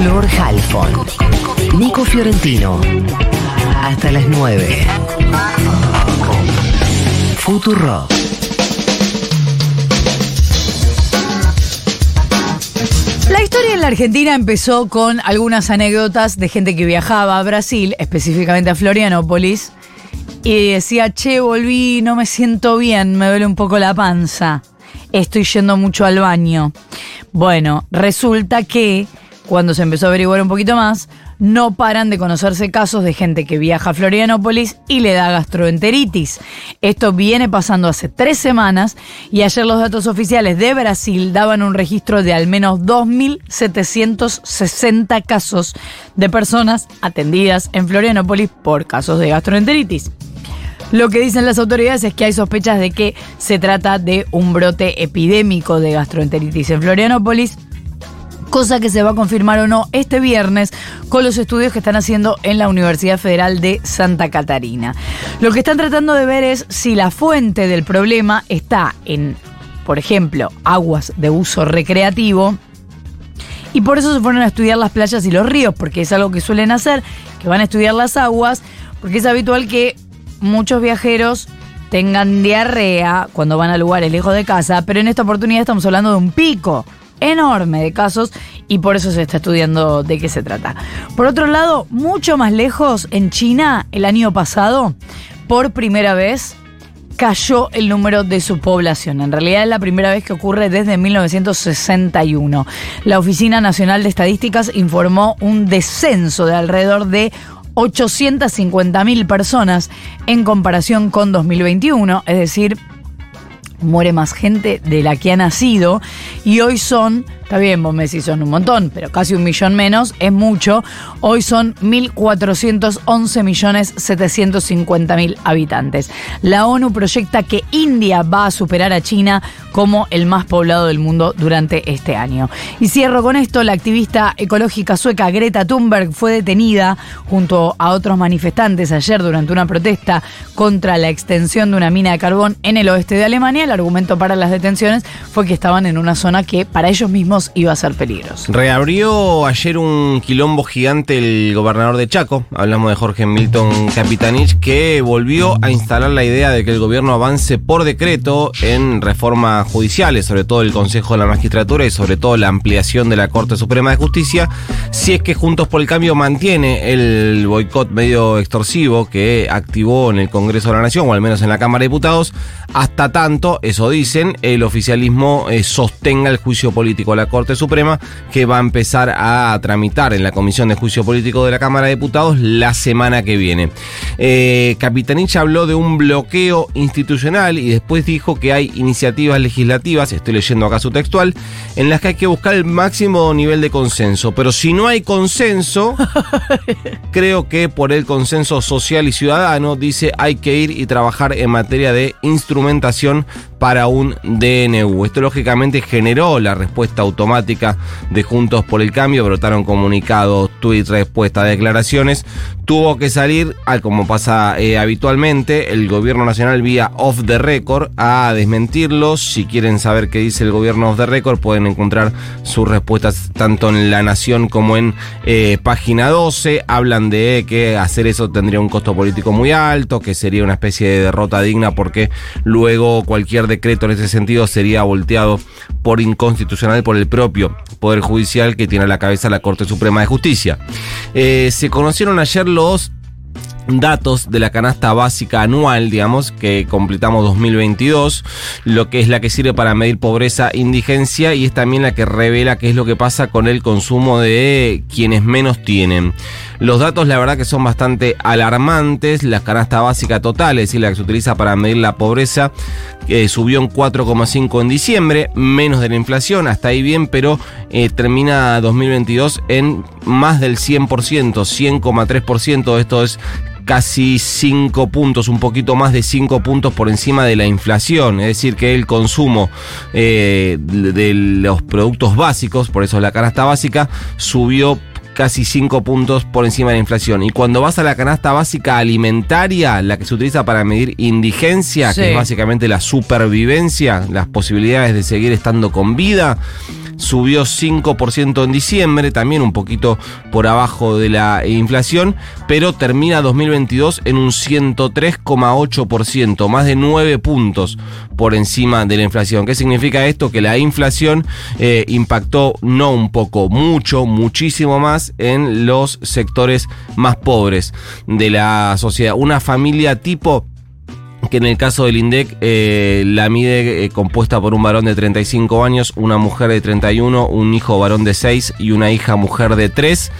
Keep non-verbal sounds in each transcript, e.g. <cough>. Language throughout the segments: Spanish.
Flor Halfon. Nico Fiorentino. Hasta las 9. Futuro. La historia en la Argentina empezó con algunas anécdotas de gente que viajaba a Brasil, específicamente a Florianópolis, y decía, che, volví, no me siento bien, me duele un poco la panza, estoy yendo mucho al baño. Bueno, resulta que cuando se empezó a averiguar un poquito más, no paran de conocerse casos de gente que viaja a Florianópolis y le da gastroenteritis. Esto viene pasando hace tres semanas y ayer los datos oficiales de Brasil daban un registro de al menos 2.760 casos de personas atendidas en Florianópolis por casos de gastroenteritis. Lo que dicen las autoridades es que hay sospechas de que se trata de un brote epidémico de gastroenteritis en Florianópolis cosa que se va a confirmar o no este viernes con los estudios que están haciendo en la Universidad Federal de Santa Catarina. Lo que están tratando de ver es si la fuente del problema está en, por ejemplo, aguas de uso recreativo. Y por eso se fueron a estudiar las playas y los ríos, porque es algo que suelen hacer, que van a estudiar las aguas, porque es habitual que muchos viajeros tengan diarrea cuando van a lugares lejos de casa, pero en esta oportunidad estamos hablando de un pico enorme de casos y por eso se está estudiando de qué se trata. Por otro lado, mucho más lejos, en China, el año pasado, por primera vez, cayó el número de su población. En realidad es la primera vez que ocurre desde 1961. La Oficina Nacional de Estadísticas informó un descenso de alrededor de 850.000 personas en comparación con 2021, es decir, muere más gente de la que ha nacido y hoy son, está bien, vos me decís son un montón, pero casi un millón menos, es mucho, hoy son 1.411 millones 750 mil habitantes. La ONU proyecta que India va a superar a China como el más poblado del mundo durante este año. Y cierro con esto, la activista ecológica sueca Greta Thunberg fue detenida junto a otros manifestantes ayer durante una protesta contra la extensión de una mina de carbón en el oeste de Alemania el argumento para las detenciones fue que estaban en una zona que para ellos mismos iba a ser peligrosa. Reabrió ayer un quilombo gigante el gobernador de Chaco, hablamos de Jorge Milton Capitanich, que volvió a instalar la idea de que el gobierno avance por decreto en reformas judiciales, sobre todo el Consejo de la Magistratura y sobre todo la ampliación de la Corte Suprema de Justicia, si es que Juntos por el Cambio mantiene el boicot medio extorsivo que activó en el Congreso de la Nación, o al menos en la Cámara de Diputados, hasta tanto eso dicen, el oficialismo eh, sostenga el juicio político a la Corte Suprema que va a empezar a tramitar en la Comisión de Juicio Político de la Cámara de Diputados la semana que viene. Eh, Capitanich habló de un bloqueo institucional y después dijo que hay iniciativas legislativas, estoy leyendo acá su textual, en las que hay que buscar el máximo nivel de consenso. Pero si no hay consenso, <laughs> creo que por el consenso social y ciudadano, dice, hay que ir y trabajar en materia de instrumentación para un DNU. Esto lógicamente generó la respuesta automática de Juntos por el Cambio, brotaron comunicados, tweets, respuesta, declaraciones. Tuvo que salir, como pasa eh, habitualmente, el gobierno nacional vía off the record a desmentirlos. Si quieren saber qué dice el gobierno off the record, pueden encontrar sus respuestas tanto en La Nación como en eh, página 12. Hablan de que hacer eso tendría un costo político muy alto, que sería una especie de derrota digna porque luego cualquier decreto en ese sentido sería volteado por inconstitucional por el propio Poder Judicial que tiene a la cabeza la Corte Suprema de Justicia. Eh, se conocieron ayer los datos de la canasta básica anual, digamos, que completamos 2022, lo que es la que sirve para medir pobreza, indigencia y es también la que revela qué es lo que pasa con el consumo de quienes menos tienen. Los datos la verdad que son bastante alarmantes, la canasta básica total, es decir, la que se utiliza para medir la pobreza, eh, subió en 4,5 en diciembre, menos de la inflación, hasta ahí bien, pero eh, termina 2022 en más del 100%, 100,3%, esto es casi 5 puntos, un poquito más de 5 puntos por encima de la inflación. Es decir, que el consumo eh, de los productos básicos, por eso la canasta básica, subió casi 5 puntos por encima de la inflación. Y cuando vas a la canasta básica alimentaria, la que se utiliza para medir indigencia, que es básicamente la supervivencia, las posibilidades de seguir estando con vida, subió 5% en diciembre, también un poquito por abajo de la inflación, pero termina 2022 en un 103,8%, más de 9 puntos por encima de la inflación. ¿Qué significa esto? Que la inflación eh, impactó no un poco, mucho, muchísimo más en los sectores más pobres de la sociedad. Una familia tipo que en el caso del INDEC eh, la mide eh, compuesta por un varón de 35 años, una mujer de 31, un hijo varón de 6 y una hija mujer de 3.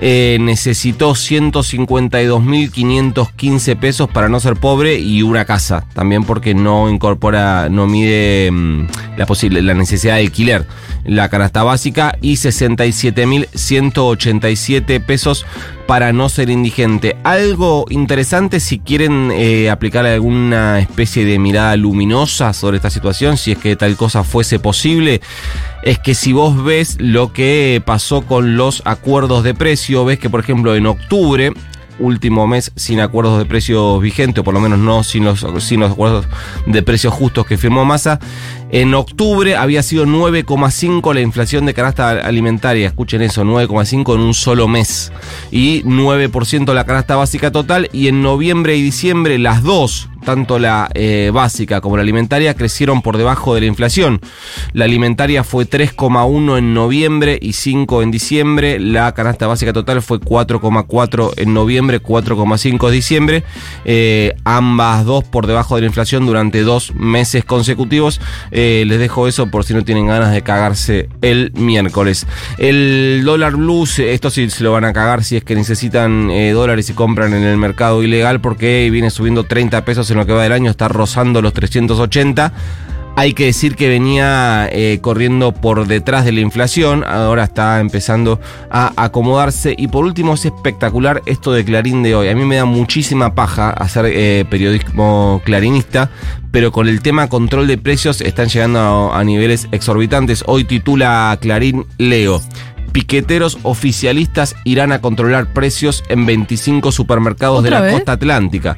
Eh, necesitó 152.515 pesos para no ser pobre y una casa, también porque no incorpora, no mide mm, la, posible, la necesidad de alquiler. La canasta básica y 67.187 pesos para no ser indigente. Algo interesante si quieren eh, aplicar alguna especie de mirada luminosa sobre esta situación, si es que tal cosa fuese posible, es que si vos ves lo que pasó con los acuerdos de precio, ves que por ejemplo en octubre último mes sin acuerdos de precios vigentes, o por lo menos no sin los, sin los acuerdos de precios justos que firmó Massa. En octubre había sido 9,5 la inflación de canasta alimentaria, escuchen eso, 9,5 en un solo mes. Y 9% la canasta básica total. Y en noviembre y diciembre las dos, tanto la eh, básica como la alimentaria, crecieron por debajo de la inflación. La alimentaria fue 3,1 en noviembre y 5 en diciembre. La canasta básica total fue 4,4 en noviembre, 4,5 en diciembre. Eh, ambas dos por debajo de la inflación durante dos meses consecutivos. Eh, les dejo eso por si no tienen ganas de cagarse el miércoles. El dólar blues, esto sí se lo van a cagar si es que necesitan dólares y compran en el mercado ilegal porque viene subiendo 30 pesos en lo que va del año, está rozando los 380. Hay que decir que venía eh, corriendo por detrás de la inflación, ahora está empezando a acomodarse. Y por último, es espectacular esto de Clarín de hoy. A mí me da muchísima paja hacer eh, periodismo clarinista, pero con el tema control de precios están llegando a, a niveles exorbitantes. Hoy titula Clarín Leo piqueteros oficialistas irán a controlar precios en 25 supermercados de la costa atlántica.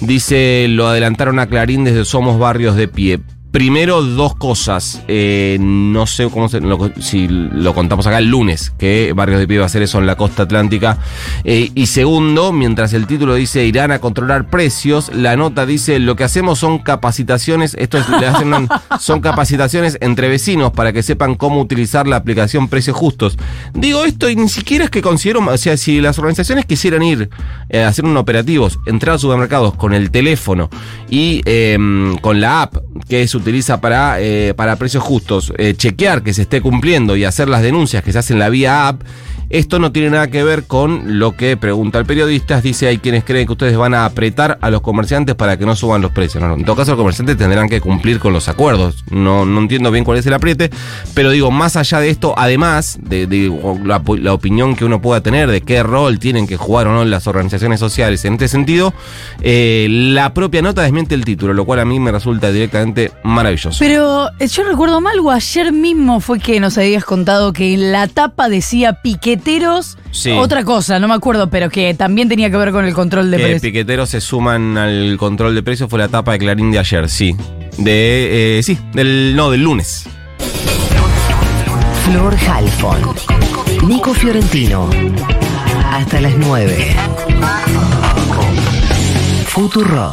Dice, lo adelantaron a Clarín desde Somos Barrios de Pie. Primero, dos cosas. Eh, no sé cómo se, si lo contamos acá el lunes, que Barrios de Pie va a hacer eso en la costa atlántica. Eh, y segundo, mientras el título dice irán a controlar precios, la nota dice lo que hacemos son capacitaciones, esto es, le hacen <laughs> son capacitaciones entre vecinos para que sepan cómo utilizar la aplicación Precios Justos. Digo esto y ni siquiera es que considero, o sea, si las organizaciones quisieran ir eh, a hacer un operativo, entrar a supermercados con el teléfono y em, con la app que es utiliza para, eh, para precios justos, eh, chequear que se esté cumpliendo y hacer las denuncias que se hacen la vía app, esto no tiene nada que ver con lo que pregunta el periodista. Dice, hay quienes creen que ustedes van a apretar a los comerciantes para que no suban los precios. En todo caso, los comerciantes tendrán que cumplir con los acuerdos. No, no entiendo bien cuál es el apriete, pero digo, más allá de esto, además de, la, opinión que uno pueda tener de qué rol tienen que jugar o no las organizaciones sociales en este sentido, eh, la propia nota desmiente el título, lo cual a mí me resulta directamente maravilloso. Pero eh, yo recuerdo mal, o ayer mismo fue que nos habías contado que la tapa decía piquete piqueteros, otra cosa, no me acuerdo, pero que también tenía que ver con el control de precios. piqueteros se suman al control de precios fue la tapa de Clarín de ayer, sí. De, eh, sí, del, no, del lunes. Flor Halfon. Nico Fiorentino. Hasta las 9. Futuro.